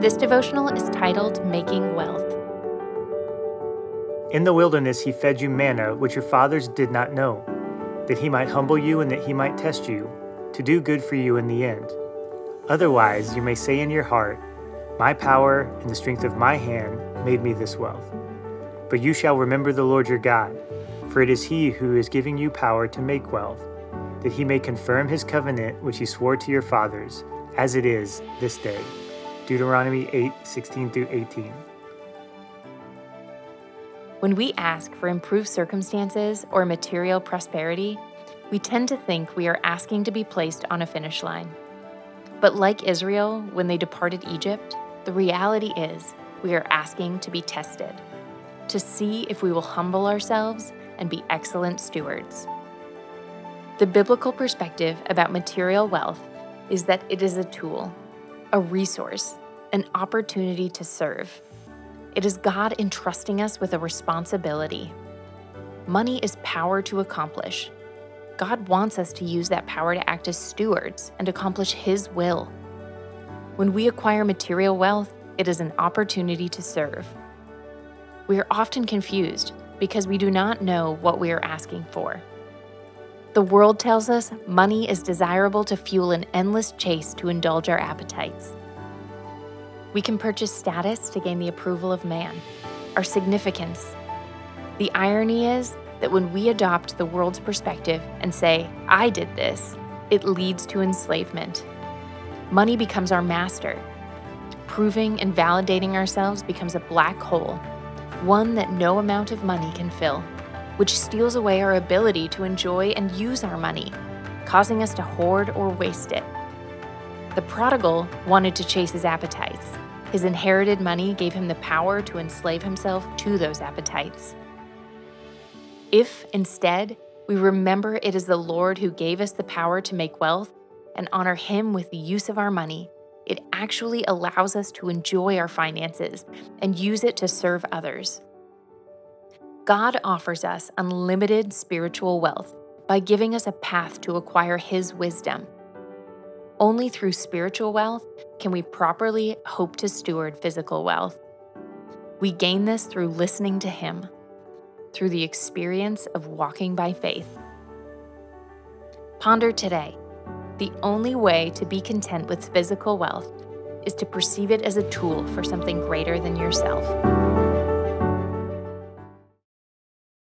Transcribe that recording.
This devotional is titled Making Wealth. In the wilderness, he fed you manna, which your fathers did not know, that he might humble you and that he might test you, to do good for you in the end. Otherwise, you may say in your heart, My power and the strength of my hand made me this wealth. But you shall remember the Lord your God, for it is he who is giving you power to make wealth, that he may confirm his covenant which he swore to your fathers, as it is this day. Deuteronomy 8 16 through 18. When we ask for improved circumstances or material prosperity, we tend to think we are asking to be placed on a finish line. But like Israel when they departed Egypt, the reality is we are asking to be tested, to see if we will humble ourselves and be excellent stewards. The biblical perspective about material wealth is that it is a tool, a resource, an opportunity to serve it is God entrusting us with a responsibility. Money is power to accomplish. God wants us to use that power to act as stewards and accomplish His will. When we acquire material wealth, it is an opportunity to serve. We are often confused because we do not know what we are asking for. The world tells us money is desirable to fuel an endless chase to indulge our appetites. We can purchase status to gain the approval of man, our significance. The irony is that when we adopt the world's perspective and say, I did this, it leads to enslavement. Money becomes our master. Proving and validating ourselves becomes a black hole, one that no amount of money can fill, which steals away our ability to enjoy and use our money, causing us to hoard or waste it. The prodigal wanted to chase his appetites. His inherited money gave him the power to enslave himself to those appetites. If, instead, we remember it is the Lord who gave us the power to make wealth and honor Him with the use of our money, it actually allows us to enjoy our finances and use it to serve others. God offers us unlimited spiritual wealth by giving us a path to acquire His wisdom only through spiritual wealth can we properly hope to steward physical wealth. We gain this through listening to Him, through the experience of walking by faith. Ponder today the only way to be content with physical wealth is to perceive it as a tool for something greater than yourself.